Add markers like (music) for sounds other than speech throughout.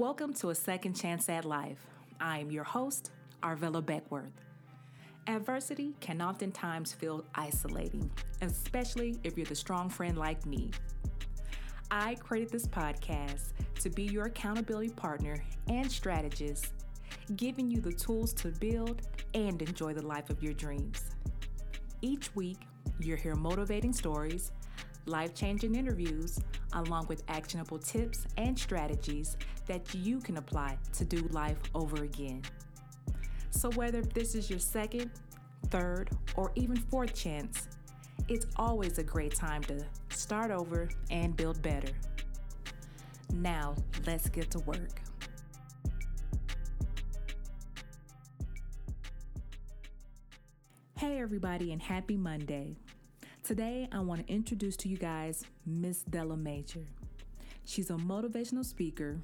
Welcome to A Second Chance at Life. I am your host, Arvilla Beckworth. Adversity can oftentimes feel isolating, especially if you're the strong friend like me. I created this podcast to be your accountability partner and strategist, giving you the tools to build and enjoy the life of your dreams. Each week, you'll hear motivating stories, life changing interviews, along with actionable tips and strategies that you can apply to do life over again. So, whether this is your second, third, or even fourth chance, it's always a great time to start over and build better. Now, let's get to work. Hey, everybody, and happy Monday. Today, I want to introduce to you guys Miss Della Major. She's a motivational speaker,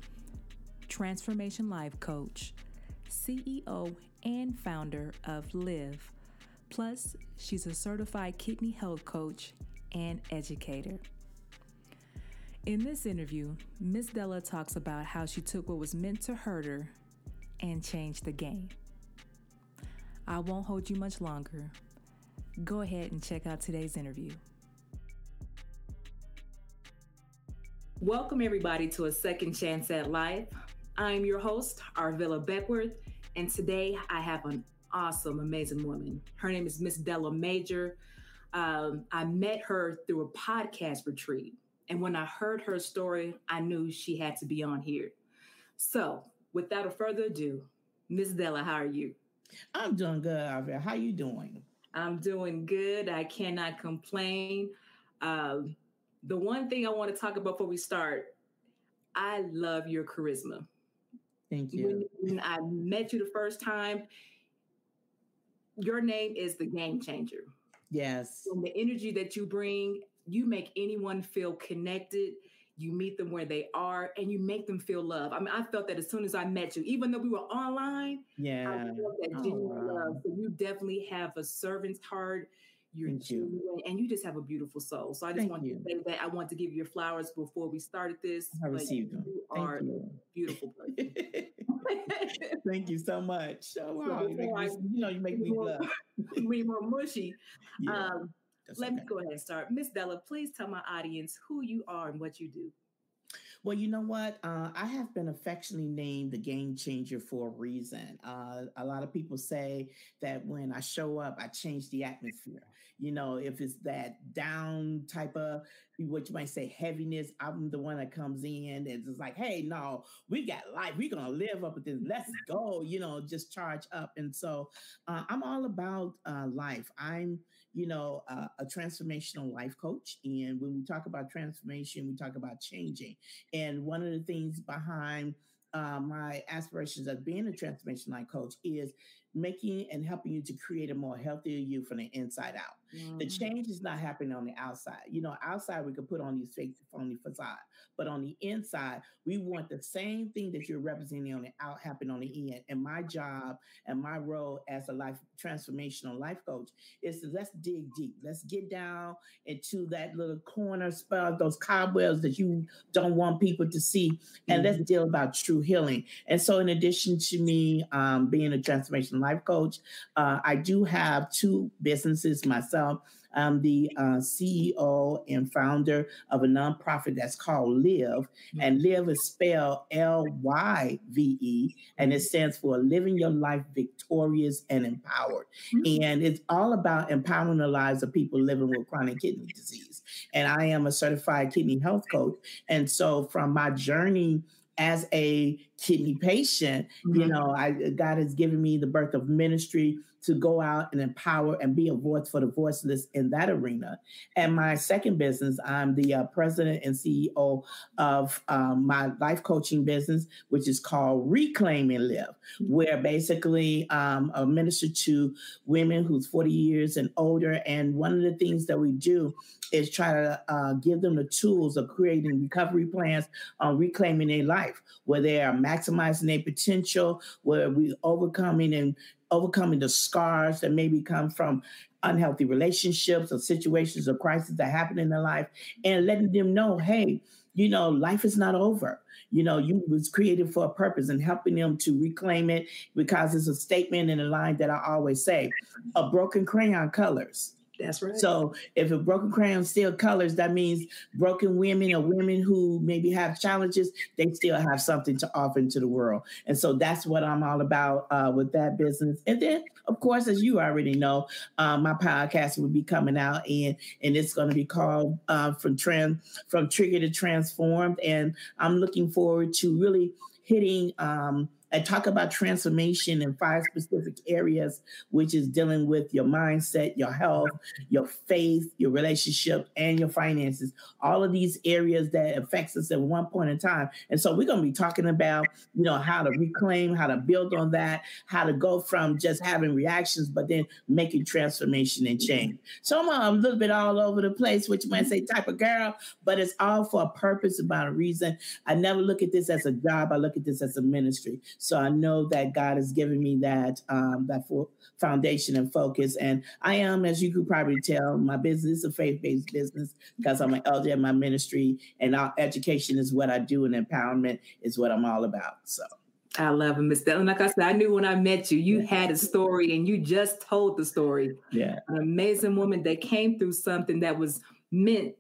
transformation life coach, CEO, and founder of LYVE. Plus, she's a certified kidney health coach and educator. In this interview, Miss Della talks about how she took what was meant to hurt her and changed the game. I won't hold you much longer go ahead and check out today's interview. Welcome, everybody, to A Second Chance at Life. I'm your host, Arvilla Beckworth, and today I have an awesome, amazing woman. Her name is Miss Della Major. Um, I met her through a podcast retreat, and when I heard her story, I knew she had to be on here. So, without a further ado, Miss Della, how are you? I'm doing good, Arvilla. How you doing? I'm doing good. I cannot complain. Um, the one thing I want to talk about before we start, I love your charisma. Thank you. When, I met you the first time, your name is the game changer. Yes. And the energy that you bring, you make anyone feel connected you meet them where they are and you make them feel love. I mean, I felt that as soon as I met you, even though we were online, yeah, I felt that genuine oh, wow. love. So you definitely have a servant's heart. You're Thank genuine you. and you just have a beautiful soul. So I just Thank want you. to say that I want to give you your flowers before we started this. I received them. You Thank are you. beautiful person. (laughs) Thank you so much. (laughs) Oh, wow. So you, me, you, know, you make me more, me (laughs) more mushy. Yeah. Um, let okay. me go ahead and start. Miss Della, please tell my audience who you are and what you do. Well, you know what? Uh, I have been affectionately named the game changer for a reason. Uh, a lot of people say that when I show up, I change the atmosphere. You know, if it's that down type of what you might say heaviness, I'm the one that comes in and it's like, hey, no, we got life. We're gonna live up with this. Let's go. You know, just charge up. And so uh, I'm all about uh, life. I'm, you know, uh, a transformational life coach. And when we talk about transformation, we talk about changing. And one of the things behind uh, my aspirations of being a transformation life coach is making and helping you to create a more healthier you from the inside out. Mm-hmm. The change is not happening on the outside. You know, outside we could put on these fake phony facade, but on the inside, we want the same thing that you're representing on the out happen on the end. And my job and my role as a life transformational life coach is to let's dig deep. Let's get down into that little corner spell, those cobwebs that you don't want people to see, and mm-hmm. let's deal about true healing. And so, in addition to me um, being a transformational life coach. Uh, I do have two businesses myself. I'm the uh, CEO and founder of a nonprofit that's called LYVE, mm-hmm. and LYVE is spelled L Y V E, and it stands for Living Your Life Victorious and Empowered. Mm-hmm. And it's all about empowering the lives of people living with chronic kidney disease. And I am a certified kidney health coach. And so, from my journey as a kidney patient, mm-hmm. you know, I God has given me the birth of ministry to go out and empower and be a voice for the voiceless in that arena. And my second business, I'm the uh, president and CEO of um, my life coaching business, which is called Reclaim and Live, where basically um, I minister to women who's 40 years and older. And one of the things that we do is try to uh, give them the tools of creating recovery plans on reclaiming their life, where they are maximizing their potential, where we're overcoming and overcoming the scars that maybe come from unhealthy relationships or situations or crises that happen in their life, and letting them know, hey, you know, life is not over. You know, you was created for a purpose and helping them to reclaim it because it's a statement in a line that I always say, a broken crayon colors. That's right. So if a broken crayon still colors, that means broken women or women who maybe have challenges, they still have something to offer into the world. And so that's what I'm all about uh, with that business. And then, of course, as you already know, uh, my podcast will be coming out and and it's going to be called uh, from trend from trigger to transformed. And I'm looking forward to really hitting um, I talk about transformation in five specific areas, which is dealing with your mindset, your health, your faith, your relationship, and your finances. All of these areas that affects us at one point in time. And so we're going to be talking about, you know, how to reclaim, how to build on that, how to go from just having reactions, but then making transformation and change. So I'm a little bit all over the place, which you might say type of girl, but it's all for a purpose, about a reason. I never look at this as a job. I look at this as a ministry. So I know that God has given me that um, that foundation and focus. And I am, as you could probably tell, my business is a faith based business because I'm an elder in my ministry, and our education is what I do, and empowerment is what I'm all about. So. I love it, Miss. And like I said, I knew when I met you, you had a story and you just told the story. Yeah. An amazing woman that came through something that was meant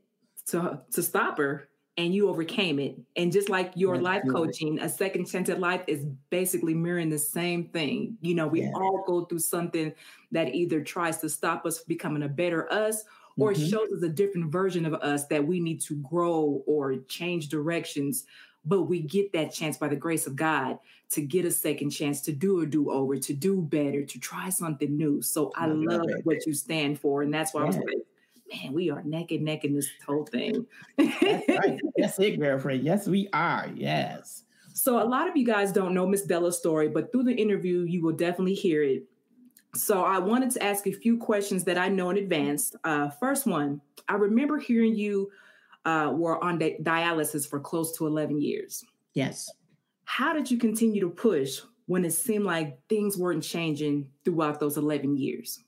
to to stop her and you overcame it. And just like your life coaching, a second chance at life is basically mirroring the same thing. You know, we yeah. all go through something that either tries to stop us from becoming a better us or mm-hmm. shows us a different version of us that we need to grow or change directions. But we get that chance by the grace of God to get a second chance to do a do over, to do better, to try something new. So I, I love, love what you stand for. And that's why yeah. I was like, man, we are neck and neck in this whole thing. That's right. (laughs) That's it, girlfriend. Yes, we are. Yes. So a lot of you guys don't know Miss Della's story, but through the interview, you will definitely hear it. So I wanted to ask a few questions that I know in advance. Uh, first one, I remember hearing you uh, were on di- dialysis for close to 11 years. Yes. How did you continue to push when it seemed like things weren't changing throughout those 11 years?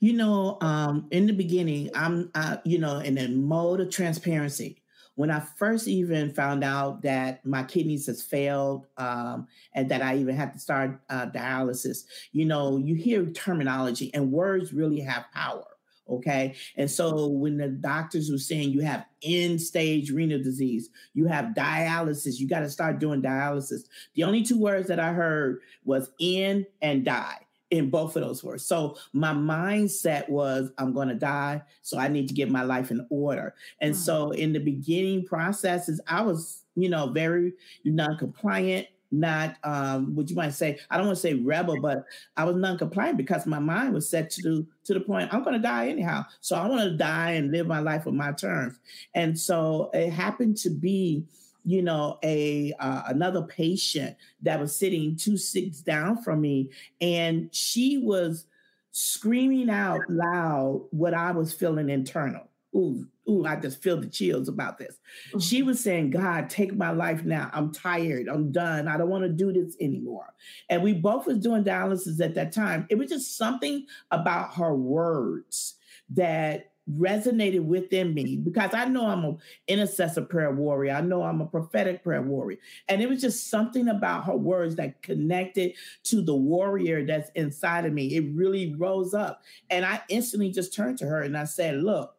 You know, um, in the beginning, I'm, uh, you know, in a mode of transparency. When I first even found out that my kidneys has failed um, and that I even had to start uh, dialysis, you know, you hear terminology and words really have power. Okay. And so when the doctors were saying you have end stage renal disease, you have dialysis, you got to start doing dialysis. The only two words that I heard was in and die in both of those words. So my mindset was, I'm going to die, so I need to get my life in order. And mm-hmm. so in the beginning processes, I was, you know, very non-compliant, not um, what you might say. I don't want to say rebel, but I was non-compliant because my mind was set to to the point I'm going to die anyhow. So I want to die and live my life on my terms. And so it happened to be you know, a uh, another patient that was sitting two seats down from me, and she was screaming out loud what I was feeling internal. Ooh, ooh, I just feel the chills about this. Mm-hmm. She was saying, God, take my life now. I'm tired. I'm done. I don't want to do this anymore. And we both was doing dialysis at that time. It was just something about her words that resonated within me because I know I'm an intercessor prayer warrior. I know I'm a prophetic prayer warrior. And it was just something about her words that connected to the warrior that's inside of me. It really rose up. And I instantly just turned to her and I said, Look,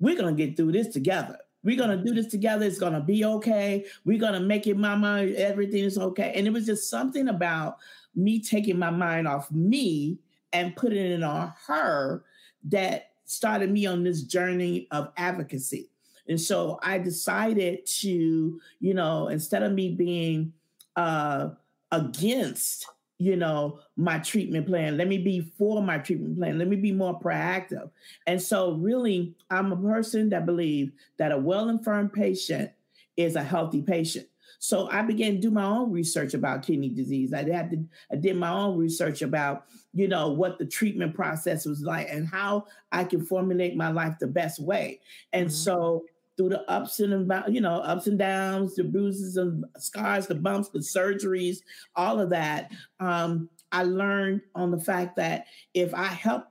we're going to get through this together. We're going to do this together. It's going to be okay. We're going to make it, mama. Everything is okay. And it was just something about me taking my mind off me and putting it on her that started me on this journey of advocacy. And so I decided to, you know, instead of me being uh, against, you know, my treatment plan, let me be for my treatment plan. Let me be more proactive. And so, really, I'm a person that believes that a well informed patient is a healthy patient. So I began to do my own research about kidney disease. I had to, I did my own research about, you know, what the treatment process was like and how I can formulate my life the best way. And mm-hmm. so through the ups and you know ups and downs, the bruises and scars, the bumps, the surgeries, all of that, um, I learned on the fact that if I help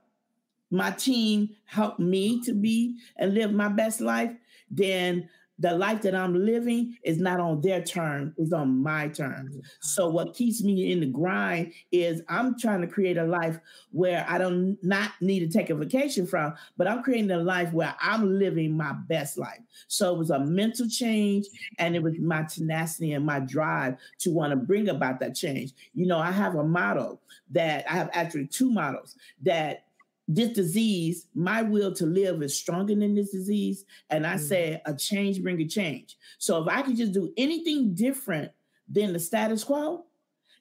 my team help me to be and live my best life, then the life that I'm living is not on their terms, it's on my terms. Mm-hmm. So what keeps me in the grind is I'm trying to create a life where I don't not need to take a vacation from, but I'm creating a life where I'm living my best life. So it was a mental change and it was my tenacity and my drive to want to bring about that change. You know, I have a motto that I have actually two models that this disease, my will to live is stronger than this disease. And I mm. say a change bring a change. So if I can just do anything different than the status quo,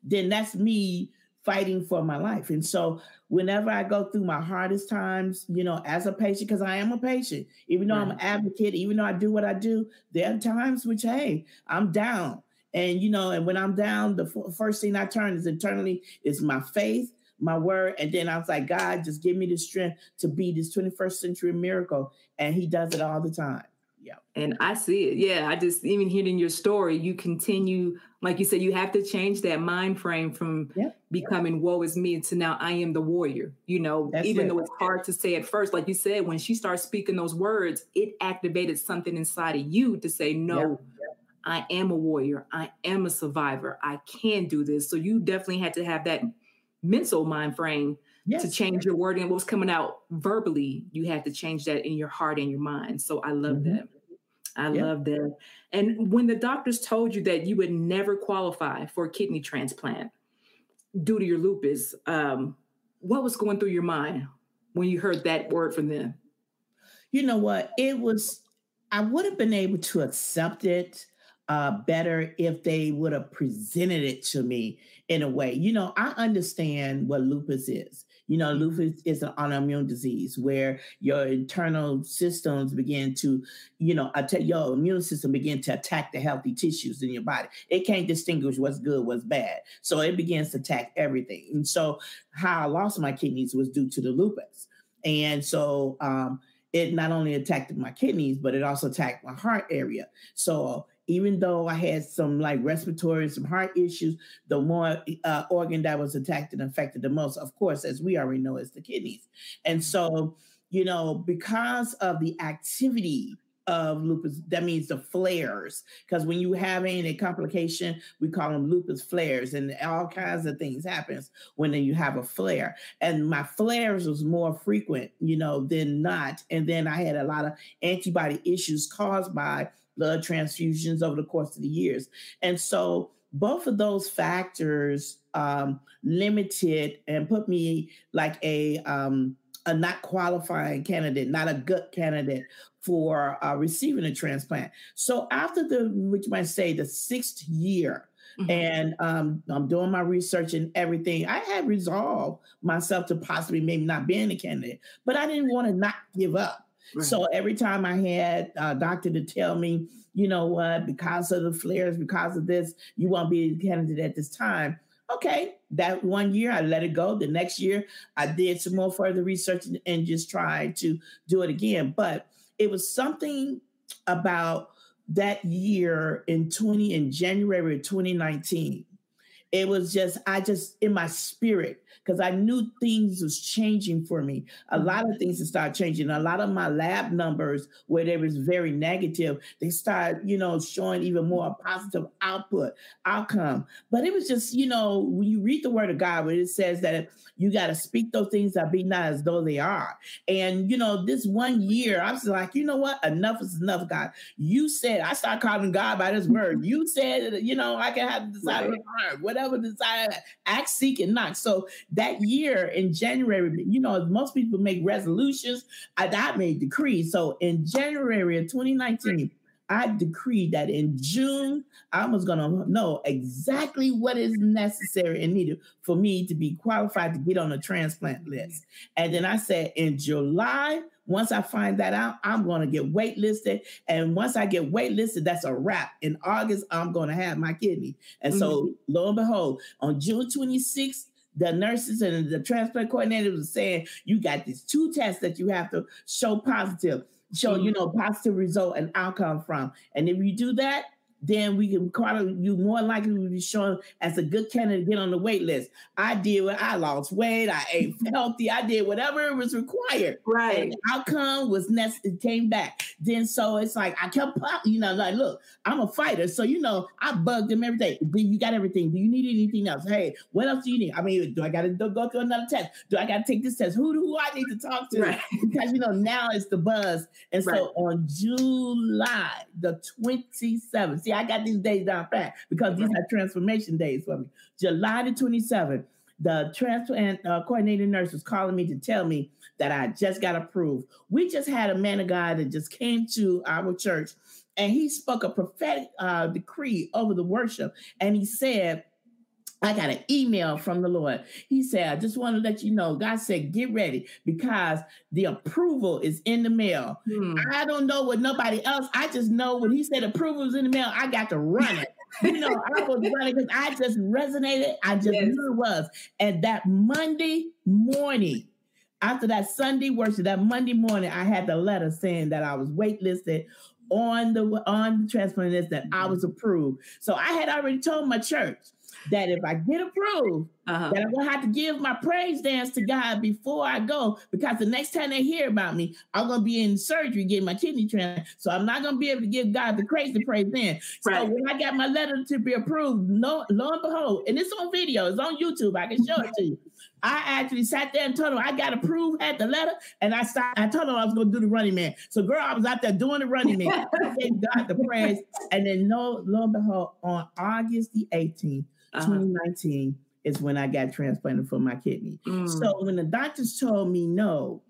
then that's me fighting for my life. And so whenever I go through my hardest times, you know, as a patient, because I am a patient, even though right. I'm an advocate, even though I do what I do, there are times which, hey, I'm down. And, you know, and when I'm down, the f- first thing I turn is internally is my faith my word. And then I was like, God, just give me the strength to be this 21st century miracle. And he does it all the time. Yeah. And I see it. Yeah. I just, even hearing your story, you continue, like you said, you have to change that mind frame from becoming woe is me to now I am the warrior. You know, That's even it. though it's hard to say at first, like you said, when she starts speaking those words, it activated something inside of you to say, no. I am a warrior. I am a survivor. I can do this. So you definitely had to have that mental mind frame yes. to change your wording. What was coming out verbally, you had to change that in your heart and your mind. So I love mm-hmm. that. I yeah. love that. And when the doctors told you that you would never qualify for a kidney transplant due to your lupus, um, what was going through your mind when you heard that word from them? You know what? It was, I would have been able to accept it uh, better if they would have presented it to me in a way. You know, I understand what lupus is. You know, mm-hmm. lupus is an autoimmune disease where your internal systems begin to, you know, attack, your immune system begin to attack the healthy tissues in your body. It can't distinguish what's good, what's bad. So it begins to attack everything. And so how I lost my kidneys was due to the lupus. And so um, it not only attacked my kidneys, but it also attacked my heart area. So even though I had some like respiratory and some heart issues, the more uh, organ that was attacked and affected the most, of course, as we already know, is the kidneys. And so, you know, because of the activity of lupus, that means the flares. Because when you have any complication, we call them lupus flares, and all kinds of things happens when you have a flare. And my flares was more frequent, you know, than not. And then I had a lot of antibody issues caused by blood transfusions over the course of the years. And so both of those factors um, limited and put me like a um, a not qualifying candidate, not a good candidate for uh, receiving a transplant. So after the, which might say the sixth year, mm-hmm. and um, I'm doing my research and everything, I had resolved myself to possibly maybe not being a candidate, but I didn't want to not give up. So every time I had a doctor to tell me, you know what, because of the flares, because of this, you won't be a candidate at this time. Okay, that one year I let it go. The next year I did some more further research and, and just tried to do it again. But it was something about that year in 20 in January of 2019 it was just i just in my spirit because i knew things was changing for me. A mm-hmm. lot of things had started changing. A lot of my lab numbers where they was very negative they started you know showing even more positive output outcome. But it was just you know when you read the word of god where it says that you got to speak those things that be not as though they are. And you know this one year i was like you know what? Enough is enough god. You said i started calling god by this word. (laughs) You said you know i can have the desire right. of heart whatever whatever desire, act, seek, and knock. So that year in January, you know, most people make resolutions. I, I made decrees. So in January of 2019, I decreed that in June, I was going to know exactly what is necessary and needed for me to be qualified to get on a transplant list. And then I said in July, once I find that out, I'm going to get waitlisted. And once I get waitlisted, that's a wrap. In August, I'm going to have my kidney. And mm-hmm. so, lo and behold, on June 26th, the nurses and the transplant coordinator was saying, you got these two tests that you have to show positive, show, mm-hmm. you know, positive result and outcome from. And if you do that, then we can call you more likely to be shown as a good candidate to get on the wait list. I did what I lost weight, I ate (laughs) healthy, I did whatever was required. Right. Outcome was next it came back. Then so it's like I kept popping, you know, like look, I'm a fighter. So you know, I bugged them every day. Do you got everything? Do you need anything else? Hey, what else do you need? I mean, do I gotta go through another test? Do I gotta take this test? Who do I need to talk to? Right. (laughs) Because you know, now it's the buzz. And right. so on July the 27th, see, I got these days down pat because these are transformation days for me. July the 27th, the transplant uh, coordinating nurse was calling me to tell me that I just got approved. We just had a man of God that just came to our church and he spoke a prophetic uh, decree over the worship. And he said, I got an email from the Lord. He said, I just want to let you know, God said, get ready because the approval is in the mail. Hmm. I don't know what nobody else, I just know when he said approval is in the mail, I got to run it. you know, I was (laughs) running because I just resonated. I just yes. knew it was. And that Monday morning, after that Sunday worship, that Monday morning, I had the letter saying that I was waitlisted on the on the transplant list that I was approved. So I had already told my church that if I get approved, uh-huh. that I'm gonna have to give my praise dance to God before I go, because the next time they hear about me, I'm gonna be in surgery getting my kidney transplant. So I'm not gonna be able to give God the crazy praise then. Right. So when I got my letter to be approved, no, lo and behold, and it's on video, it's on YouTube, I can show it to you. I actually sat there and told him I got approved, had the letter, and I started, I told him I was going to do the running man. So, girl, I was out there doing the running man. I (laughs) gave God the praise. And then, no, lo and behold, on August the 18th, uh-huh. 2019, is when I got transplanted for my kidney. Mm. So, when the doctors told me no,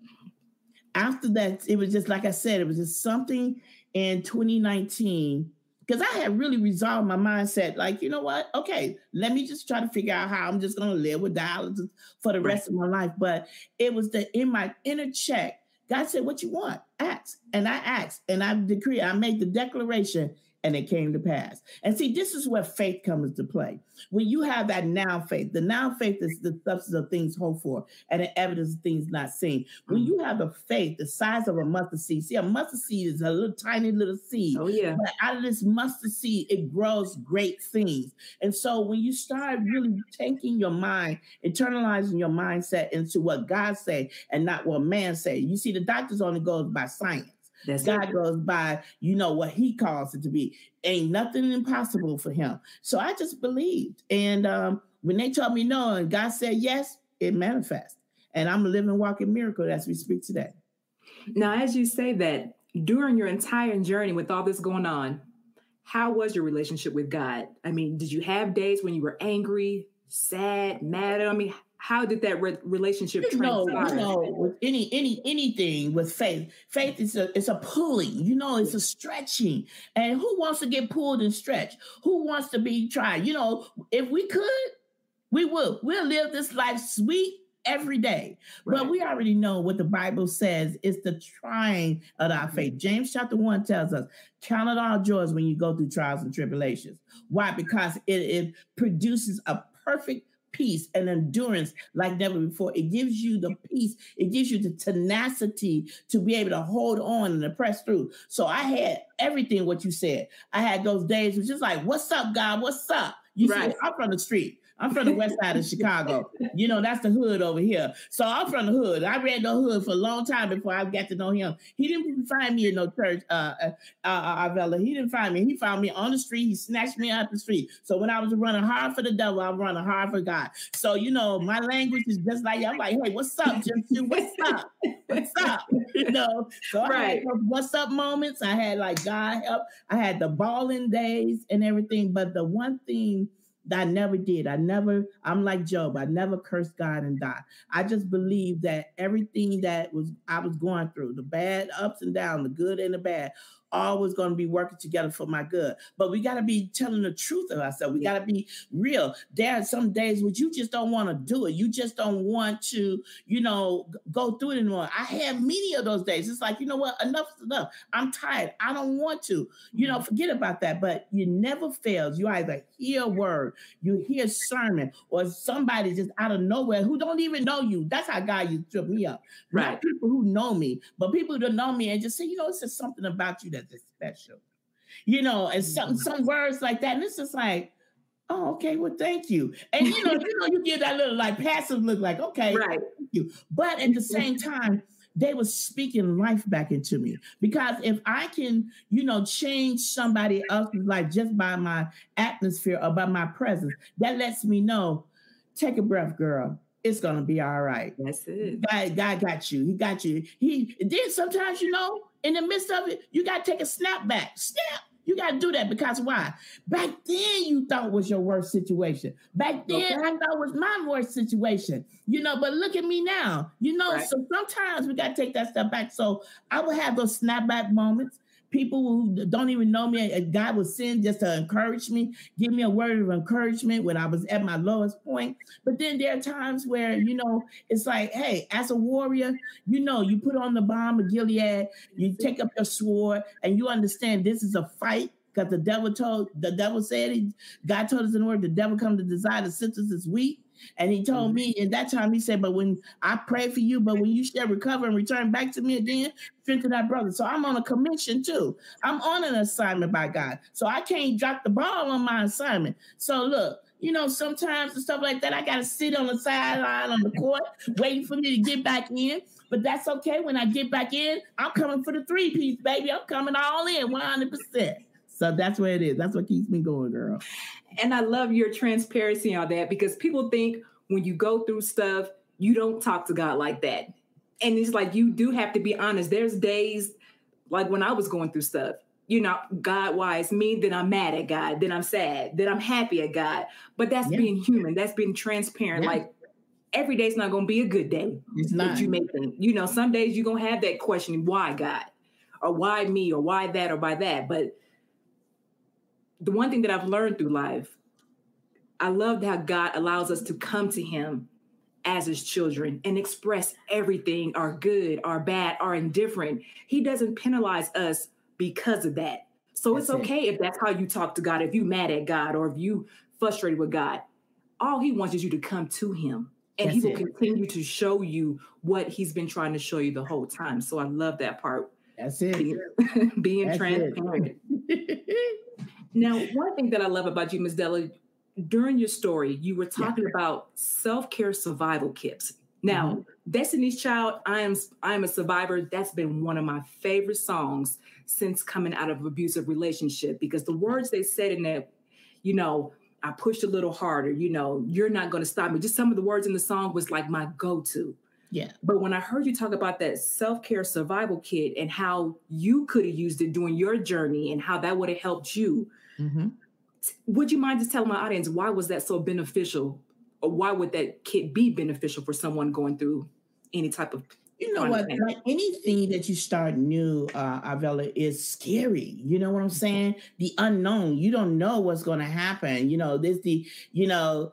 after that, it was just like I said, it was just something in 2019 because I had really resolved my mindset. Like, you know what? Okay, let me just try to figure out how I'm just going to live with dialysis for the right. rest of my life. But it was the in my inner check. God said, "What you want? Ask." And I asked, and I decree. I made the declaration, and it came to pass. And see, this is where faith comes to play. When you have that now faith, the now faith is the substance of things hoped for and the evidence of things not seen. When mm. you have a faith the size of a mustard seed, see, a mustard seed is a little tiny little seed. Oh, yeah. But out of this mustard seed, it grows great things. And so when you start really taking your mind, internalizing your mindset into what God say and not what man say, you see, the doctors only goes by science. That's God it. goes by, you know, what he calls it to be. Ain't nothing impossible for him. So I just believed. And um, when they told me no, and God said yes, it manifests. And I'm a living, walking miracle as we speak today. Now, as you say that, during your entire journey with all this going on, how was your relationship with God? I mean, did you have days when you were angry, sad, mad? I mean, how did that re- relationship transpire? You know, with any any anything with faith, faith is a it's a pulling. You know, it's a stretching. And who wants to get pulled and stretched? Who wants to be tried? You know, if we could, we would. We'll live this life sweet every day. Right. But we already know what the Bible says is the trying of our mm-hmm. faith. James chapter 1 tells us, count it all joys when you go through trials and tribulations. Why? Because it, it produces a perfect peace and endurance like never before. It gives you the peace, it gives you the tenacity to be able to hold on and to press through. So I had everything what you said. I had those days, which is like, what's up, God? What's up? You right. see, I'm from the street. I'm from the west side of Chicago. You know, that's the hood over here. So I'm from the hood. I ran the hood for a long time before I got to know him. He didn't find me in no church, uh, uh, uh, Arvilla. He didn't find me. He found me on the street. He snatched me up the street. So when I was running hard for the devil, I'm running hard for God. So, you know, my language is just like, I'm like, hey, what's up, Jim? What's up? What's up? You know, so right. I had what's up moments. I had like God help. I had the balling days and everything. But the one thing I never did. I never, I'm like Job. I never cursed God and died. I just believe that everything that was I was going through, the bad ups and downs, the good and the bad, always going to be working together for my good. But we got to be telling the truth of ourselves. We got to be real. There are some days where you just don't want to do it. You just don't want to, you know, go through it anymore. I have many of those days. It's like, you know what? Enough is enough. I'm tired. I don't want to. You know, mm-hmm. forget about that. But you never fails. You either hear a word, you hear a sermon, or somebody just out of nowhere who don't even know you. That's how God you trip me up. Right. Not people who know me, but people who don't know me and just say, you know, it's just something about you that special. you know, and some mm-hmm. some words like that. And it's just like, oh, okay, well, thank you. And you know, you know, you give that little like passive look like, okay, right. thank you. But at the same time, they were speaking life back into me. Because if I can, you know, change somebody else's life just by my atmosphere or by my presence, that lets me know, take a breath, girl. It's gonna be all right. That's it. God, God got you. He got you. He then sometimes, you know, in the midst of it, you gotta take a snap back. Snap you got to do that because why? Back then you thought was your worst situation. Back then okay. I thought was my worst situation. You know, but look at me now. You know, right. so sometimes we got to take that step back. So I will have those snapback moments people who don't even know me, God would send just to encourage me, give me a word of encouragement when I was at my lowest point. But then there are times where, you know, it's like, hey, as a warrior, you know, you put on the balm of Gilead, you take up your sword, and you understand this is a fight because the devil told the devil said he, God told us in the word the devil come to desire the sisters is weak. And he told mm-hmm. me in that time, he said, But when I pray for you, but when you shall recover and return back to me again, strengthen that brother. So I'm on a commission too. I'm on an assignment by God. So I can't drop the ball on my assignment. So look, you know, sometimes and stuff like that, I got to sit on the sideline on the court waiting for me to get back in. But that's okay. When I get back in, I'm coming for the three piece, baby. I'm coming all in 100%. So that's where it is. That's what keeps me going, girl. And I love your transparency on that because people think when you go through stuff, you don't talk to God like that. And it's like you do have to be honest. There's days like when I was going through stuff, you know, God wise me, then I'm mad at God, then I'm sad, then I'm happy at God. But that's yeah. being human, that's being transparent. Yeah. Like every day's not gonna be a good day. It's not. You make them. You know, some days you're gonna have that question, why God? Or why me? Or why that? Or why that? But the one thing that I've learned through life, I love how God allows us to come to Him as His children and express everything, our good, our bad, our indifferent. He doesn't penalize us because of that. So that's it's okay it. if that's how you talk to God, if you're mad at God or if you frustrated with God. All He wants is you to come to Him. And that's he will it. continue to show you what he's been trying to show you the whole time. So I love that part. That's it. Being, (laughs) being transparent. (laughs) Now, one thing that I love about you, Ms. Della, during your story, you were talking yeah. about self-care survival kits. Now, mm-hmm. Destiny's Child, I am I am a survivor. That's been one of my favorite songs since coming out of abusive relationship because the words they said in that, you know, I pushed a little harder, you know, you're not going to stop me. Just some of the words in the song was like my go-to. Yeah. But when I heard you talk about that self care survival kit and how you could have used it during your journey and how that would have helped you, mm-hmm. would you mind just telling my audience why was that so beneficial? Or why would that kit be beneficial for someone going through any type of you know what? Like anything that you start new, uh, Arvilla, is scary. You know what I'm saying? The unknown. You don't know what's going to happen. You know, this the you know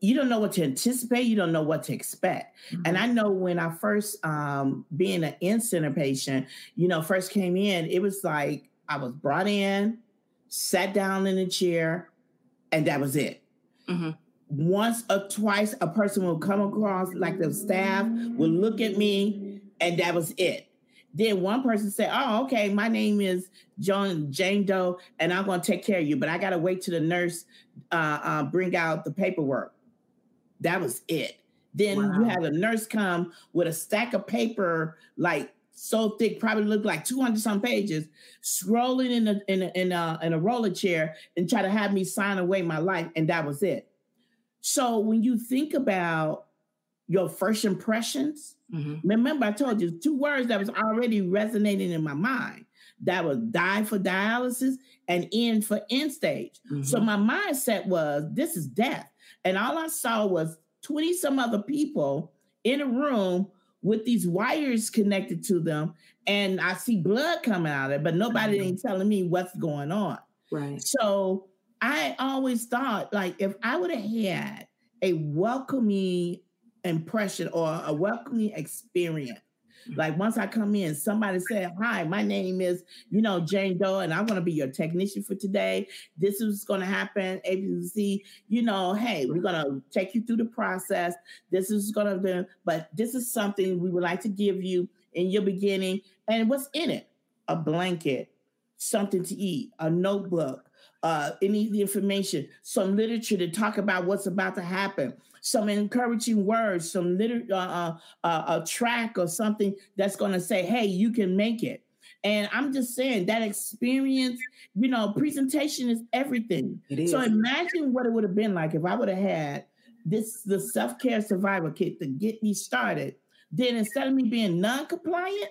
you don't know what to anticipate you don't know what to expect mm-hmm. and i know when i first um being an in-center patient you know first came in it was like i was brought in sat down in a chair and that was it mm-hmm. once or twice a person will come across like the staff will look at me and that was it then one person said, "Oh, okay, my name is John Jane Doe, and I'm going to take care of you, but I got to wait till the nurse uh, uh, bring out the paperwork." That was it. Then wow. you had a nurse come with a stack of paper, like so thick, probably looked like 200 some pages, scrolling in a, in a, in a, in a roller chair and try to have me sign away my life. And that was it. So when you think about your first impressions, mm-hmm. remember I told you two words that was already resonating in my mind. That was die for dialysis and end for end stage. Mm-hmm. So my mindset was this is death. And all I saw was 20 some other people in a room with these wires connected to them. And I see blood coming out of it, but nobody mm-hmm. ain't telling me what's going on. Right. So I always thought like if I would have had a welcoming impression or a welcoming experience like once I come in, somebody said, Hi, my name is, you know, Jane Doe, and I'm gonna be your technician for today. This is gonna happen, ABC, you know, hey, we're gonna take you through the process. This is gonna be, but this is something we would like to give you in your beginning. And what's in it? A blanket, something to eat, a notebook, uh, any of the information, some literature to talk about what's about to happen, some encouraging words, some liter- uh, uh, uh a track or something that's going to say, hey, you can make it. And I'm just saying that experience, you know, presentation is everything. So imagine what it would have been like if I would have had this the self-care survival kit to get me started. Then instead of me being non-compliant,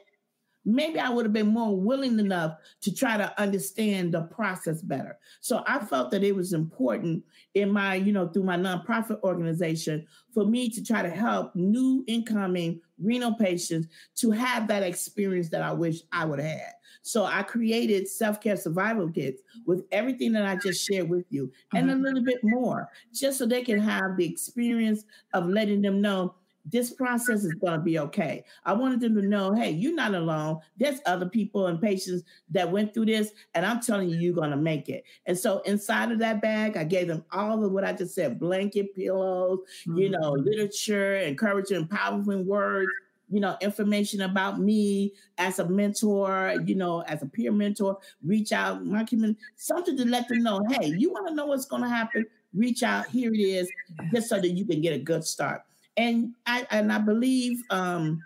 maybe I would have been more willing enough to try to understand the process better. So I felt that it was important in my, you know, through my nonprofit organization for me to try to help new incoming renal patients to have that experience that I wish I would have had. So I created self-care survival kits with everything that I just shared with you and a mm-hmm. little bit more, just so they can have the experience of letting them know this process is going to be okay. I wanted them to know, hey, you're not alone. There's other people and patients that went through this, and I'm telling you, you're going to make it. And so inside of that bag, I gave them all of what I just said: blanket, pillows, mm-hmm. you know, mm-hmm. literature, encouraging, empowering words. You know, information about me as a mentor, you know, as a peer mentor, reach out, my community, something to let them know, hey, you want to know what's going to happen? Reach out, here it is, just so that you can get a good start and I and I believe um,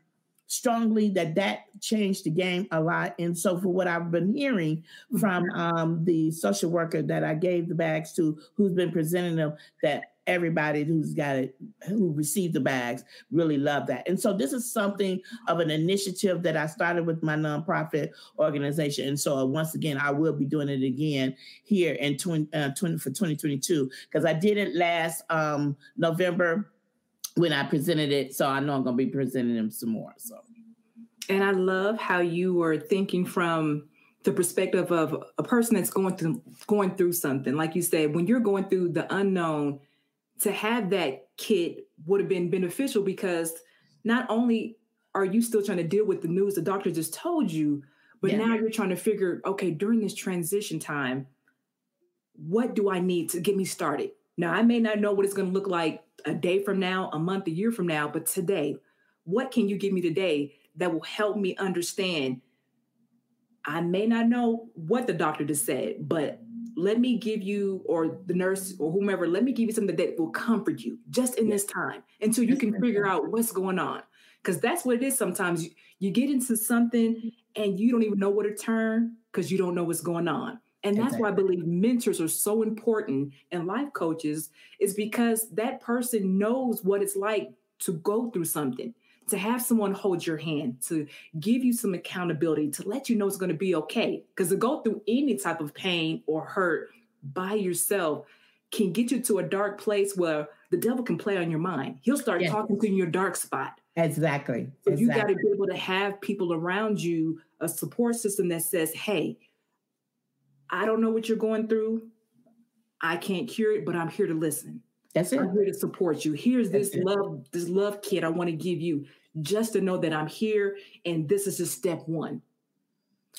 strongly that that changed the game a lot. And so, for what I've been hearing from mm-hmm. um, the social worker that I gave the bags to, who's been presenting them, that everybody who's got it, who received the bags, really love that. And so, this is something of an initiative that I started with my nonprofit organization. And so, once again, I will be doing it again here in 20, uh, 20 for 2022 because I did it last um, November when I presented it. So I know I'm going to be presenting them some more. So, and I love how you were thinking from the perspective of a person that's going through going through something. Like you said, when you're going through the unknown, to have that kit would have been beneficial because not only are you still trying to deal with the news the doctor just told you, but yeah. now you're trying to figure, okay, during this transition time, what do I need to get me started? Now, I may not know what it's going to look like a day from now, a month, a year from now, but today, what can you give me today that will help me understand? I may not know what the doctor just said, but let me give you, or the nurse, or whomever, let me give you something that will comfort you just in this time until you can figure out what's going on. Because that's what it is sometimes. You, you get into something and you don't even know where to turn because you don't know what's going on. And that's exactly. why I believe mentors are so important and life coaches is because that person knows what it's like to go through something, to have someone hold your hand, to give you some accountability, to let you know it's going to be okay. Because to go through any type of pain or hurt by yourself can get you to a dark place where the devil can play on your mind. He'll start yes. talking to you in your dark spot. Exactly. So exactly. you got to be able to have people around you, a support system that says, hey, I don't know what you're going through. I can't cure it, but I'm here to listen. That's it. I'm here to support you. Here's That's this it. love, this love kit I want to give you just to know that I'm here and this is just step one.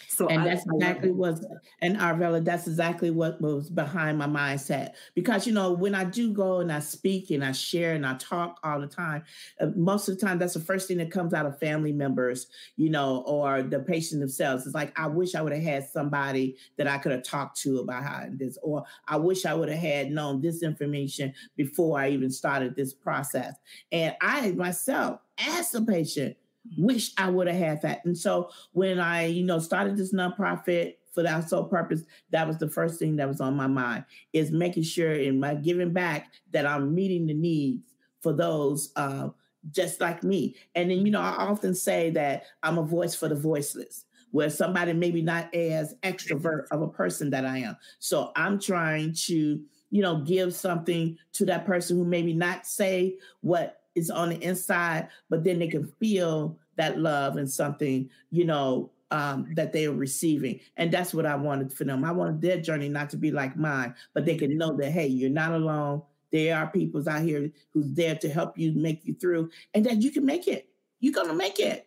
So and I, that's exactly what and Arvilla, that's exactly what was behind my mindset. Because you know, when I do go and I speak and I share and I talk all the time, uh, most of the time that's the first thing that comes out of family members, you know, or the patient themselves. It's like I wish I would have had somebody that I could have talked to about how this, or I wish I would have had known this information before I even started this process. And I myself, as a patient, wish I would have had that. And so when I, you know, started this nonprofit for that sole purpose, that was the first thing that was on my mind is making sure in my giving back that I'm meeting the needs for those uh, just like me. And then, you know, I often say that I'm a voice for the voiceless where somebody maybe not as extrovert of a person that I am. So I'm trying to, you know, give something to that person who maybe not say what is on the inside, but then they can feel that love and something, you know, um, that they are receiving. And that's what I wanted for them. I wanted their journey not to be like mine, but they can know that, hey, you're not alone. There are people out here who's there to help you make you through and that you can make it. You're going to make it.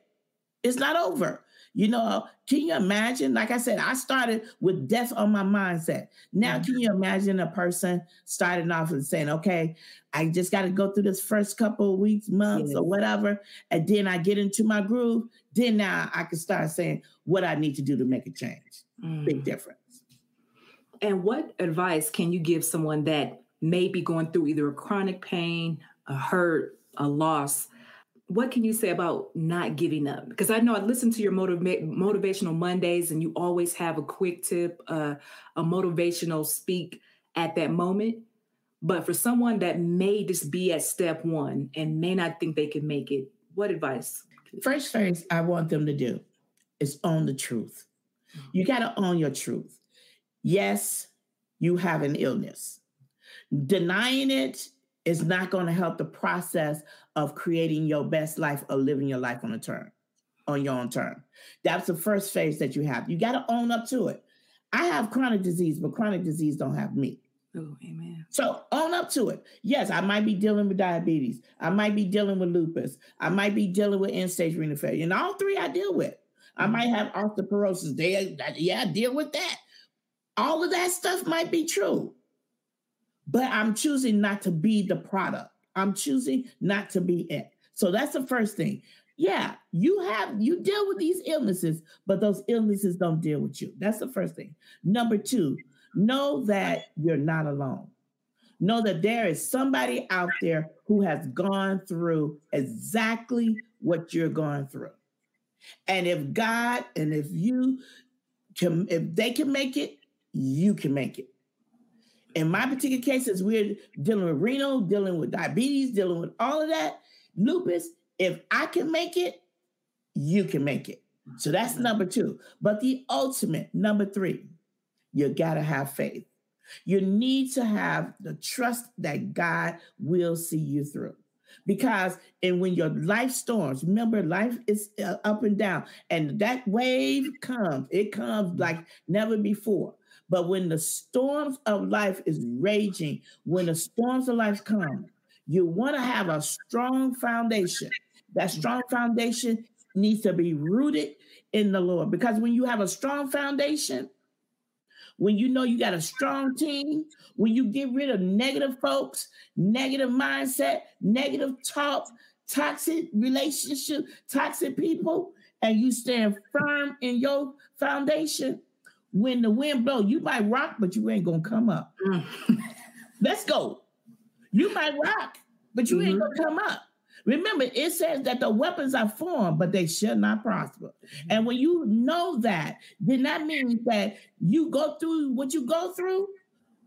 It's not over. You know, can you imagine? Like I said, I started with death on my mindset. Now, can you imagine a person starting off and saying, okay, I just got to go through this first couple of weeks, months, yes. or whatever. And then I get into my groove. Then now I can start saying what I need to do to make a change. Mm. Big difference. And what advice can you give someone that may be going through either a chronic pain, a hurt, a loss? What can you say about not giving up? Because I know I listen to your motiva- motivational Mondays, and you always have a quick tip, uh, a motivational speak at that moment. But for someone that may just be at step one and may not think they can make it, what advice? First thing I want them to do is own the truth. Mm. You got to own your truth. Yes, you have an illness. Denying it is not going to help the process of creating your best life or living your life on a term, on your own term. That's the first phase that you have. You got to own up to it. I have chronic disease, but chronic disease don't have me. Oh, amen. So own up to it. Yes, I might be dealing with diabetes. I might be dealing with lupus. I might be dealing with end stage renal failure. And all three I deal with. I mm-hmm. might have osteoporosis. They, yeah, I deal with that. All of that stuff might be true. But I'm choosing not to be the product. I'm choosing not to be it. So that's the first thing. Yeah, you have you deal with these illnesses, but those illnesses don't deal with you. That's the first thing. Number two, know that you're not alone. Know that there is somebody out there who has gone through exactly what you're going through. And if God and if you can, if they can make it, you can make it. In my particular cases, we're dealing with renal, dealing with diabetes, dealing with all of that, lupus. If I can make it, you can make it. So that's number two. But the ultimate, number three, you got to have faith. You need to have the trust that God will see you through. Because and when your life storms, remember life is uh, up and down, and that wave comes, it comes like never before. But when the storms of life is raging, when the storms of life come, you want to have a strong foundation. That strong foundation needs to be rooted in the Lord. Because when you have a strong foundation, when you know you got a strong team, when you get rid of negative folks, negative mindset, negative talk, toxic relationship, toxic people, and you stand firm in your foundation, when the wind blow, you might rock, but you ain't gonna come up. Mm. (laughs) Let's go. You might rock, but you mm-hmm. ain't gonna come up. Remember, it says that the weapons are formed, but they shall not prosper. Mm-hmm. And when you know that, then that means that you go through what you go through,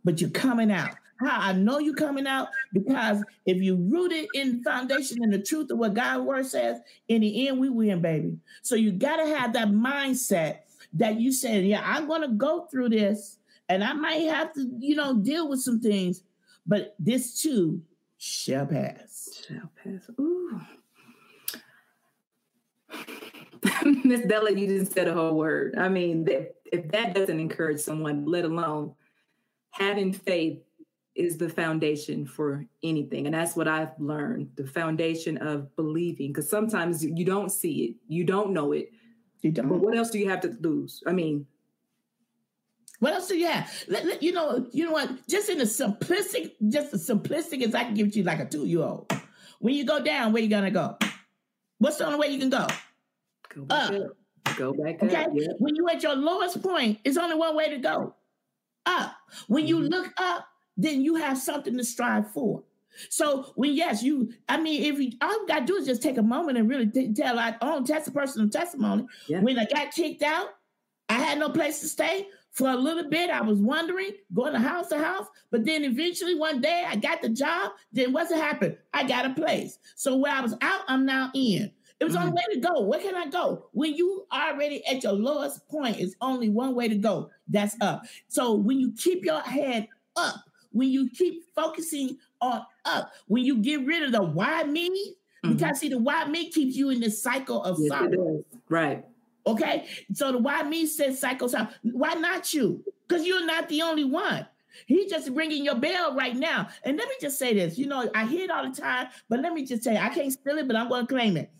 but you're coming out. How I know you're coming out because if you rooted in foundation and the truth of what God's word says, in the end, we win, baby. So you got to have that mindset that you said, yeah, I'm going to go through this and I might have to, you know, deal with some things, but this too shall pass. Shall pass. Ooh. (laughs) Miss Della, you didn't say the whole word. I mean, if that doesn't encourage someone, let alone having faith is the foundation for anything. And that's what I've learned the foundation of believing. Because sometimes you don't see it, you don't know it. You don't. But what else do you have to lose? I mean, what else do you have? Let, let, you know, you know what? Just in the simplistic, just as simplistic as I can give you like a two-year-old. When you go down, where you gonna go? What's the only way you can go? Go back up. up. Go back okay? up. Yeah. When you at your lowest point, it's only one way to go. Up. When you mm-hmm. look up, then you have something to strive for. So when yes, you, I mean, if you all you gotta do is just take a moment and really t- tell our own test personal testimony. Yeah. When I got kicked out, I had no place to stay. For a little bit, I was wondering, going to house to house, but then eventually one day I got the job. Then what's happened? I got a place. So where I was out, I'm now in. It was mm-hmm. only way to go. Where can I go? When you already at your lowest point, it's only one way to go. That's up. So when you keep your head up, when you keep focusing on up, when you get rid of the why me, mm-hmm. because see, the why me keeps you in this cycle of yes, sorrow. Right. Okay. So the why me says psycho Why not you? Because you're not the only one. He's just ringing your bell right now. And let me just say this. You know, I hear it all the time, but let me just say, I can't steal it, but I'm going to claim it.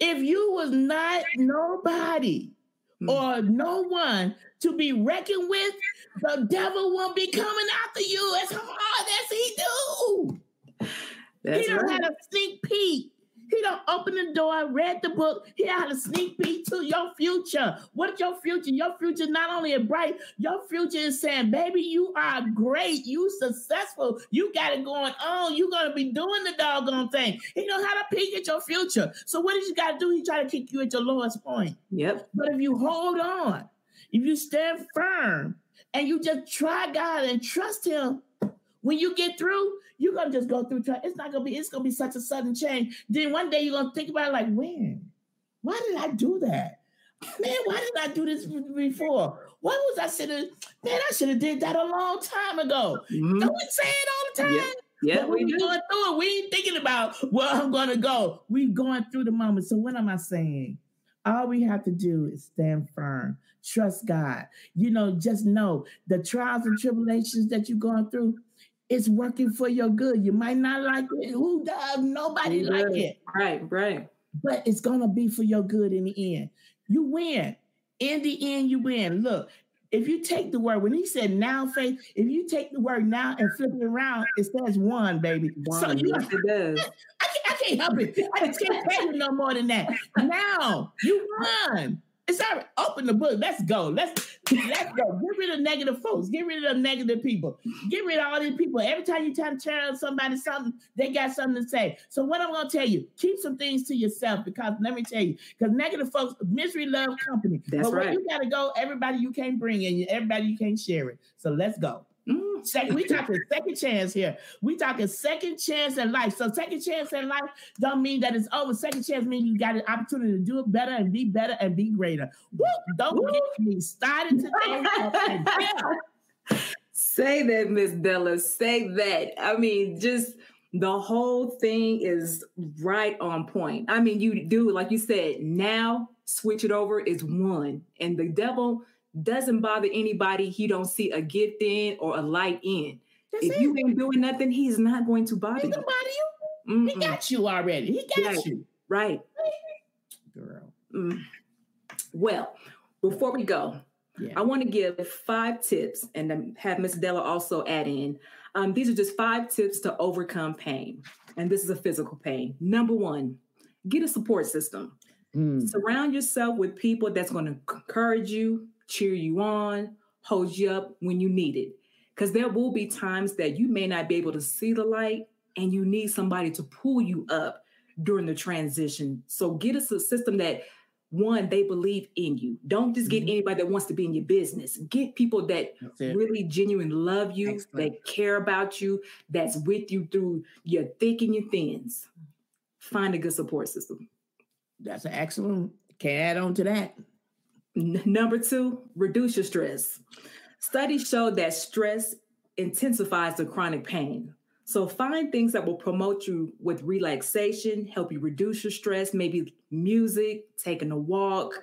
If you was not nobody mm. or no one to be reckoned with, the devil won't be coming after you as hard as he do. That's he don't right. had a sneak peek He don't open the door, read the book. He had a sneak peek to your future. What's your future? Your future not only is bright, your future is saying, baby, you are great. You successful. You got it going on. You're gonna be doing the doggone thing. He know how to peek at your future. So what did you gotta do? He try to kick you at your lowest point. Yep. But if you hold on, if you stand firm and you just try God and trust Him, when you get through, you're gonna just go through. It's not gonna be. It's gonna be such a sudden change. Then one day you're gonna think about it like, when? Why did I do that? Man, why did I do this before? Why was I sitting? Man, I should have did that a long time ago. Mm-hmm. Don't we say it all the time? Yeah, yeah we do. going through it. We ain't thinking about where I'm gonna go. We going through the moment. So what am I saying? All we have to do is stand firm, trust God. You know, just know the trials and tribulations that you're going through, it's working for your good. You might not like it. Who does? Nobody like it. Right, right. But it's gonna be for your good in the end. You win. In the end, you win. Look, if you take the word, when he said now faith, if you take the word now and flip it around, it says one, baby. One, so you yes, it does. I can't, help it. I just can't tell you no more than that. Now you won. It's all right. Open the book. Let's go. Let's let's go. Get rid of negative folks. Get rid of the negative people. Get rid of all these people. Every time you try to tell somebody something, they got something to say. So what I'm gonna tell you, keep some things to yourself because let me tell you, because negative folks, misery love company. That's but right. you gotta go, everybody you can't bring and everybody you can't share it. So let's go. Mm, second, we talking second chance here. We talking second chance in life. So second chance in life don't mean that it's over. Second chance means you got an opportunity to do it better and be better and be greater. Woo, don't Woo. get me started today. (laughs) Say that, Miss Della. Say that. I mean, just the whole thing is right on point. I mean, you do like you said. Now switch it over is one, and the devil doesn't bother anybody he don't see a gift in or a light in. That's if it. you ain't doing nothing, he's not going to bother he you. Bother you. Mm-mm. He got you already. He got right. you. Right. Girl. Mm. Well, before we go, yeah. I want to give five tips and have Miss Della also add in. Um, these are just five tips to overcome pain. And this is a physical pain. Number one, get a support system. Mm. Surround yourself with people that's going to encourage you, cheer you on, hold you up when you need it. Because there will be times that you may not be able to see the light and you need somebody to pull you up during the transition. So get us a system that one, they believe in you. Don't just get mm-hmm. anybody that wants to be in your business. Get people that really genuinely love you, Excellent. that care about you, that's with you through your thick and your thins. Find a good support system. That's an excellent. Can add on to that. Number two, reduce your stress. Studies show that stress intensifies the chronic pain. So find things that will promote you with relaxation, help you reduce your stress, maybe music, taking a walk,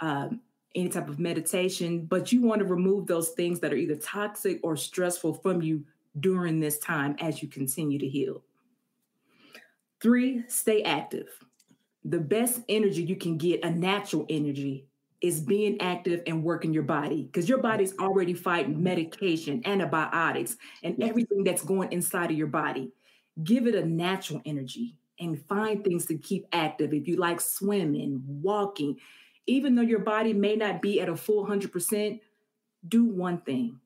um, any type of meditation. But you want to remove those things that are either toxic or stressful from you during this time as you continue to heal. Three, stay active. The best energy you can get, a natural energy, is being active and working your body because your body's already fighting medication, antibiotics, and everything that's going inside of your body. Give it a natural energy and find things to keep active. If you like swimming, walking, even though your body may not be at a full 100%, do one thing,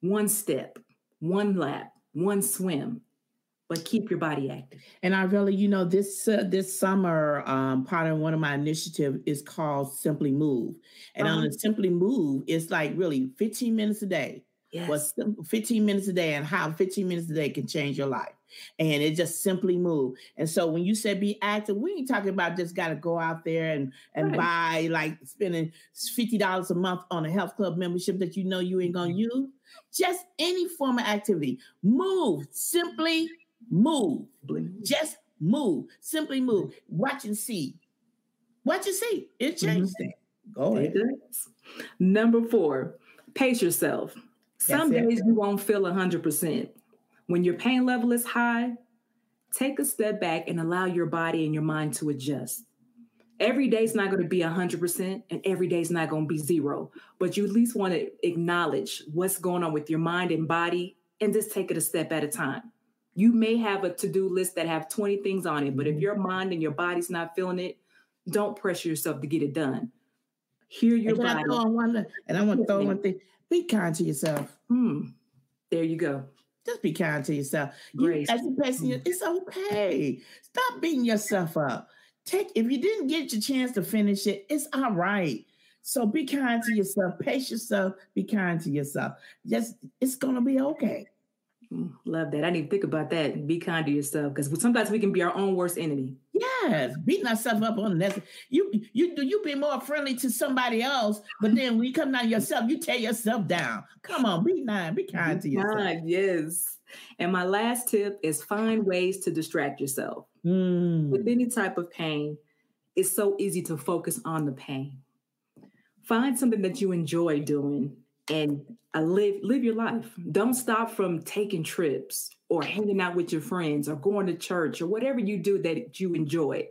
one step, one lap, one swim, but keep your body active. And I really, you know, this uh, this summer, um, part of one of my initiative is called Simply Move, and uh-huh. on the Simply Move, it's like really 15 minutes a day. Yes. Was 15 minutes a day, and how 15 minutes a day can change your life. And it just simply move. And so when you said be active, we ain't talking about just got to go out there and and right. buy like spending fifty dollars a month on a health club membership that you know you ain't gonna mm-hmm. use. Just any form of activity. Move. Simply Move. Just move. Simply move. Watch and see. Watch and see. It changes mm-hmm. Go ahead. Number four, pace yourself. Some That's days it. you won't feel 100%. When your pain level is high, take a step back and allow your body and your mind to adjust. Every day is not going to be 100%, and every day is not going to be zero. But you at least want to acknowledge what's going on with your mind and body and just take it a step at a time. You may have a to-do list that have 20 things on it, but if Mhm. your mind and your body's not feeling it, don't pressure yourself to get it done. Hear your And can I body. throw one, and I want to throw one thing. Be kind to yourself. Hmm. There you go. Just be kind to yourself. You, Grace. as a person, Mm. it's okay. Stop beating yourself up. Take if you didn't get your chance to finish it, it's all right. So be kind to yourself. Pace yourself. Be kind to yourself. Just it's gonna be okay. Love that. I didn't even think about that. Be kind to yourself because sometimes we can be our own worst enemy. Yes, beating ourselves up on this. You you do you be more friendly to somebody else, but then when you come down to yourself, you tear yourself down. Come on, be nice, be kind to yourself. kind, yes. And my last tip is find ways to distract yourself. Mm. With any type of pain, it's so easy to focus on the pain. Find something that you enjoy doing and uh, live live your life. Don't stop from taking trips or hanging out with your friends or going to church or whatever you do that you enjoy.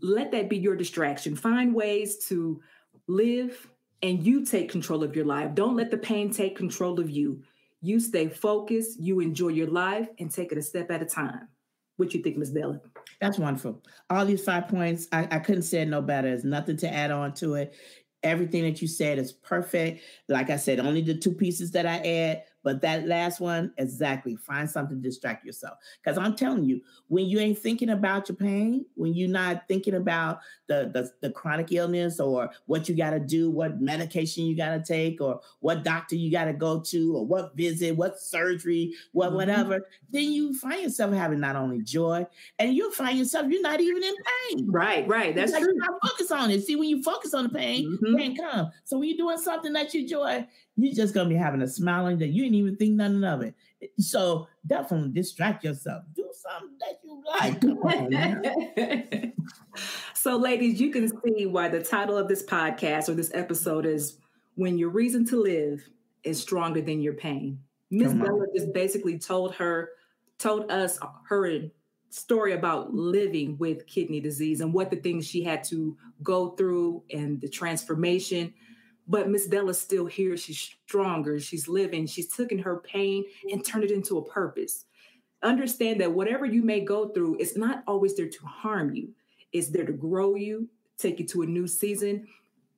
Let that be your distraction. Find ways to live and you take control of your life. Don't let the pain take control of you. You stay focused, you enjoy your life and take it a step at a time. What you think, Ms. Della? That's wonderful. All these five points, I, I couldn't say it no better. There's nothing to add on to it. Everything that you said is perfect. Like I said, only the two pieces that I add, but that last one, exactly. Find something to distract yourself. Because I'm telling you, when you ain't thinking about your pain, when you're not thinking about the, the, the chronic illness or what you got to do, what medication you got to take, or what doctor you got to go to, or what visit, what surgery, what Mhm. whatever, then you find yourself having not only joy, and you'll find yourself you're not even in pain. Right, right. That's Because true. you're not focused on it. See, when you focus on the pain, Mhm. pain come. So when you're doing something that you enjoy, you're just gonna be having a smile on that you didn't even think nothing of it. So definitely distract yourself. Do something that you like. On, (laughs) so, ladies, you can see why the title of this podcast or this episode is When Your Reason to Live is Stronger Than Your Pain. Miss. Della just basically told her, told us her story about living with kidney disease and what the things she had to go through and the transformation. But Miss Della's still here. She's stronger. She's living. She's taken her pain and mm-hmm. turned it into a purpose. Understand that whatever you may go through, it's not always there to harm you. It's there to grow you, take you to a new season.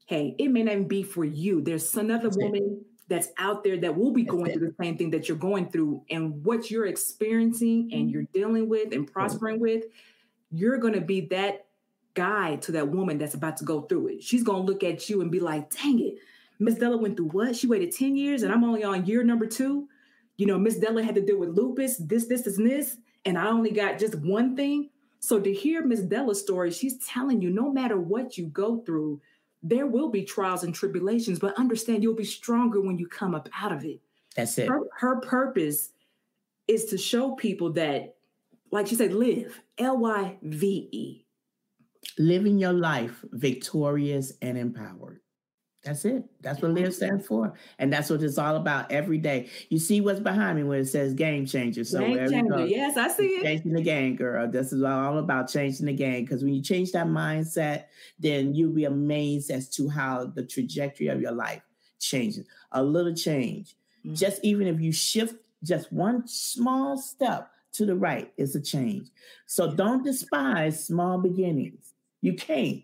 Hey, it may not even be for you. There's another That's it. woman that's out there that will be That's going it. through the same thing that you're going through. And what you're experiencing and mm-hmm. you're dealing with and mm-hmm. prospering with, you're going to be that guide to that woman that's about to go through it. She's going to look at you and be like, dang it, Miss Della went through what? She waited 10 years and I'm only on year number two. You know, Miss Della had to deal with lupus, this, this, this, and this, and I only got just one thing. So to hear Miss Della's story, she's telling you no matter what you go through, there will be trials and tribulations, but understand you'll be stronger when you come up out of it. That's it. Her, her purpose is to show people that, like she said, LYVE, L Y V E. Living your life victorious and empowered. That's it. That's what LYVE stands for. And that's what it's all about every day. You see what's behind me when it says game changer. So Game changer. Yes, I see it. changing the game, girl. This is all about changing the game. Because when you change that mindset, then you'll be amazed as to how the trajectory of your life changes. A little change. Mhm. Just even if you shift just one small step to the right, it's a change. So don't despise small beginnings. You can't,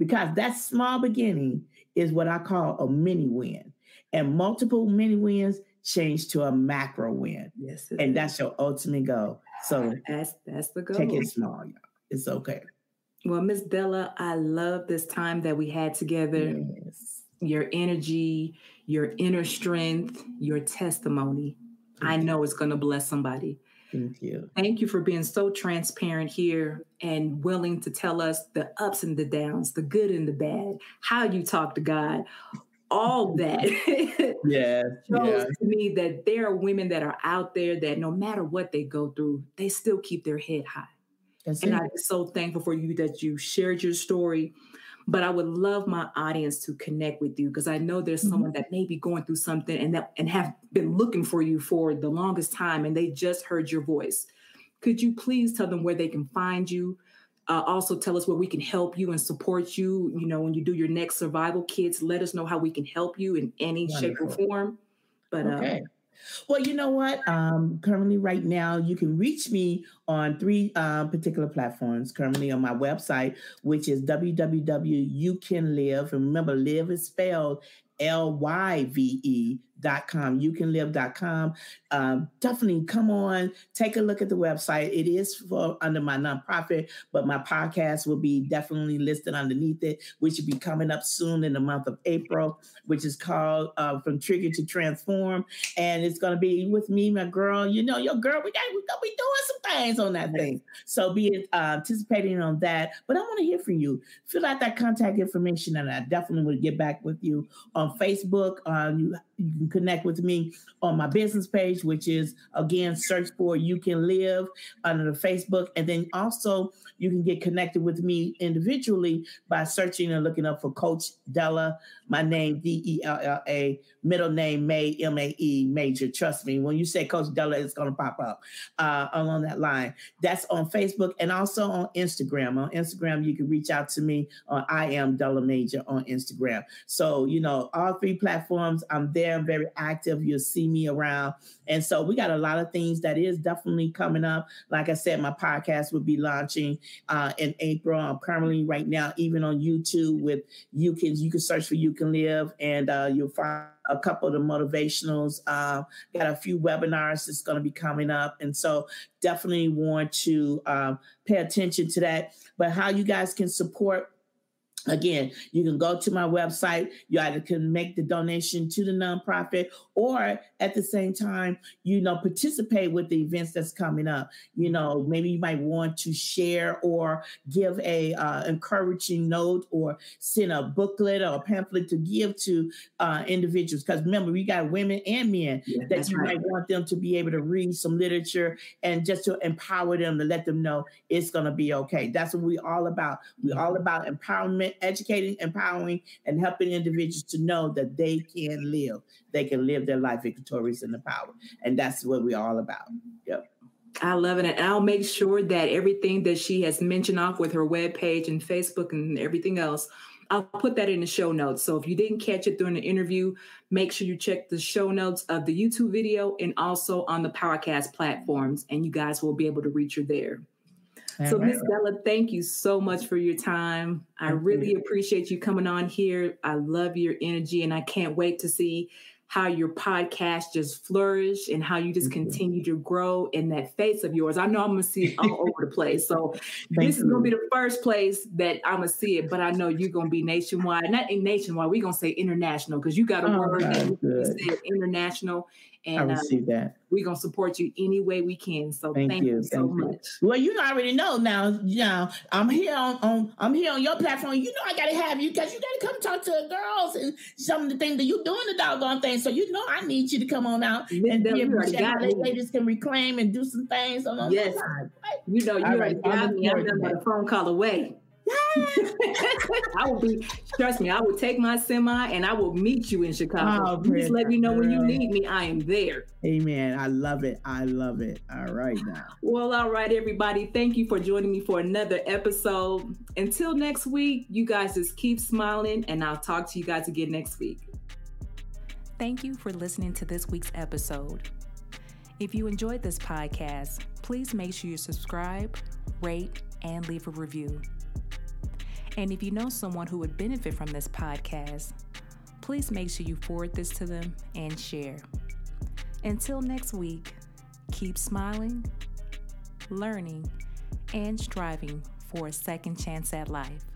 because that small beginning is what I call a mini win. And multiple mini wins change to a macro win. Yes, And is. that's your ultimate goal. So uh, that's that's the goal. take it small, y'all. It's okay. Well, Miss Della, I love this time that we had together. Yes. Your energy, your inner strength, your testimony. I Thank you. know it's going to bless somebody. Thank you. Thank you for being so transparent here and willing to tell us the ups and the downs, the good and the bad, how you talk to God, all (laughs) that. Yes. (laughs) shows Yeah. to me that there are women that are out there that no matter what they go through, they still keep their head high. That's And it. I'm so thankful for you that you shared your story. But I would love my audience to connect with you because I know there's Mhm. someone that may be going through something and that and have been looking for you for the longest time and they just heard your voice. Could you please tell them where they can find you? Uh, also tell us where we can help you and support you. You know, when you do your next survival kits, let us know how we can help you in any shape or form. But uh, Okay. Well, you know what? Um, currently, right now, you can reach me on three um, particular platforms. Currently, on my website, which is www.youcanlyve. And remember, live is spelled L Y V E dot com youcanlyve.com um, definitely come on take a look at the website. It is for under my nonprofit but my podcast will be definitely listed underneath it which will be coming up soon in the month of april which is called uh, from trigger to transform. And it's going to be with me my girl you know your girl we got we gonna be doing some things on that thing. So be uh, anticipating on that. But i want to hear from you. Fill out that contact information and i definitely will get back with you on facebook uh, you, you can connect with me on my business page, which is again, search for You Can Live under the Facebook. And then also you can get connected with me individually by searching and looking up for Coach Della, my name, D E L L A, middle name Mae, M A E, major. Trust me, when you say Coach Della, it's going to pop up uh, along that line. That's on Facebook and also on Instagram. On Instagram, you can reach out to me on I am Della Major on Instagram. So, you know, all three platforms, I'm there, I'm very active. You'll see me around. And so we got a lot of things that is definitely coming up. Like I said, my podcast will be launching uh, in April. I'm currently right now even on YouTube with you can you can search for you can live and uh, you'll find a couple of the motivationals. Uh, got a few webinars that's going to be coming up, and so definitely want to um, pay attention to that. But how you guys can support Again, you can go to my website. You either can make the donation to the nonprofit, or at the same time, you know, participate with the events that's coming up. You know, maybe you might want to share or give a uh, encouraging note, or send a booklet or a pamphlet to give to uh, individuals. Because remember, we got women and men yeah, that you right. might want them to be able to read some literature and just to empower them to let them know it's going to be okay. That's what we're all about. We're all about empowerment educating, empowering, and helping individuals to know that they can live. They can live their life victorious in the power. And that's what we're all about. Yep. I love it. And I'll make sure that everything that she has mentioned off with her webpage and Facebook and everything else, I'll put that in the show notes. So if you didn't catch it during the interview, make sure you check the show notes of the YouTube video and also on the podcast platforms, and you guys will be able to reach her there. So, Miss Della, thank you so much for your time. I really appreciate you coming on here. I love your energy, and I can't wait to see how your podcast just flourished and how you just continue to grow in that face of yours. I know I'm gonna see it all over the place. So this is gonna be the first place that I'm gonna see it, but I know you're gonna be nationwide. Not in nationwide, we're gonna say international because you got a oh, word you said international and I receive uh, that. We're gonna support you any way we can. So thank, thank you. you. so thank much. You. Well, you already know now. Now I'm here on, on I'm here on your platform. You know I gotta have you because you gotta come talk to the girls and some of the things that you're doing the doggone thing. So you know I need you to come on out and be able to ladies can reclaim and do some things on yes. You know you already right. got me. I'm a phone call away. (laughs) I will be, trust me, I will take my semi and I will meet you in Chicago. Oh, Just let me know when you need me. I am there. Amen. I love it. I love it. All right now. Well, all right, everybody. Thank you for joining me for another episode. Until next week, you guys just keep smiling and I'll talk to you guys again next week. Thank you for listening to this week's episode. If you enjoyed this podcast, please make sure you subscribe, rate, and leave a review. And if you know someone who would benefit from this podcast, please make sure you forward this to them and share. Until next week, keep smiling, learning, and striving for a second chance at life.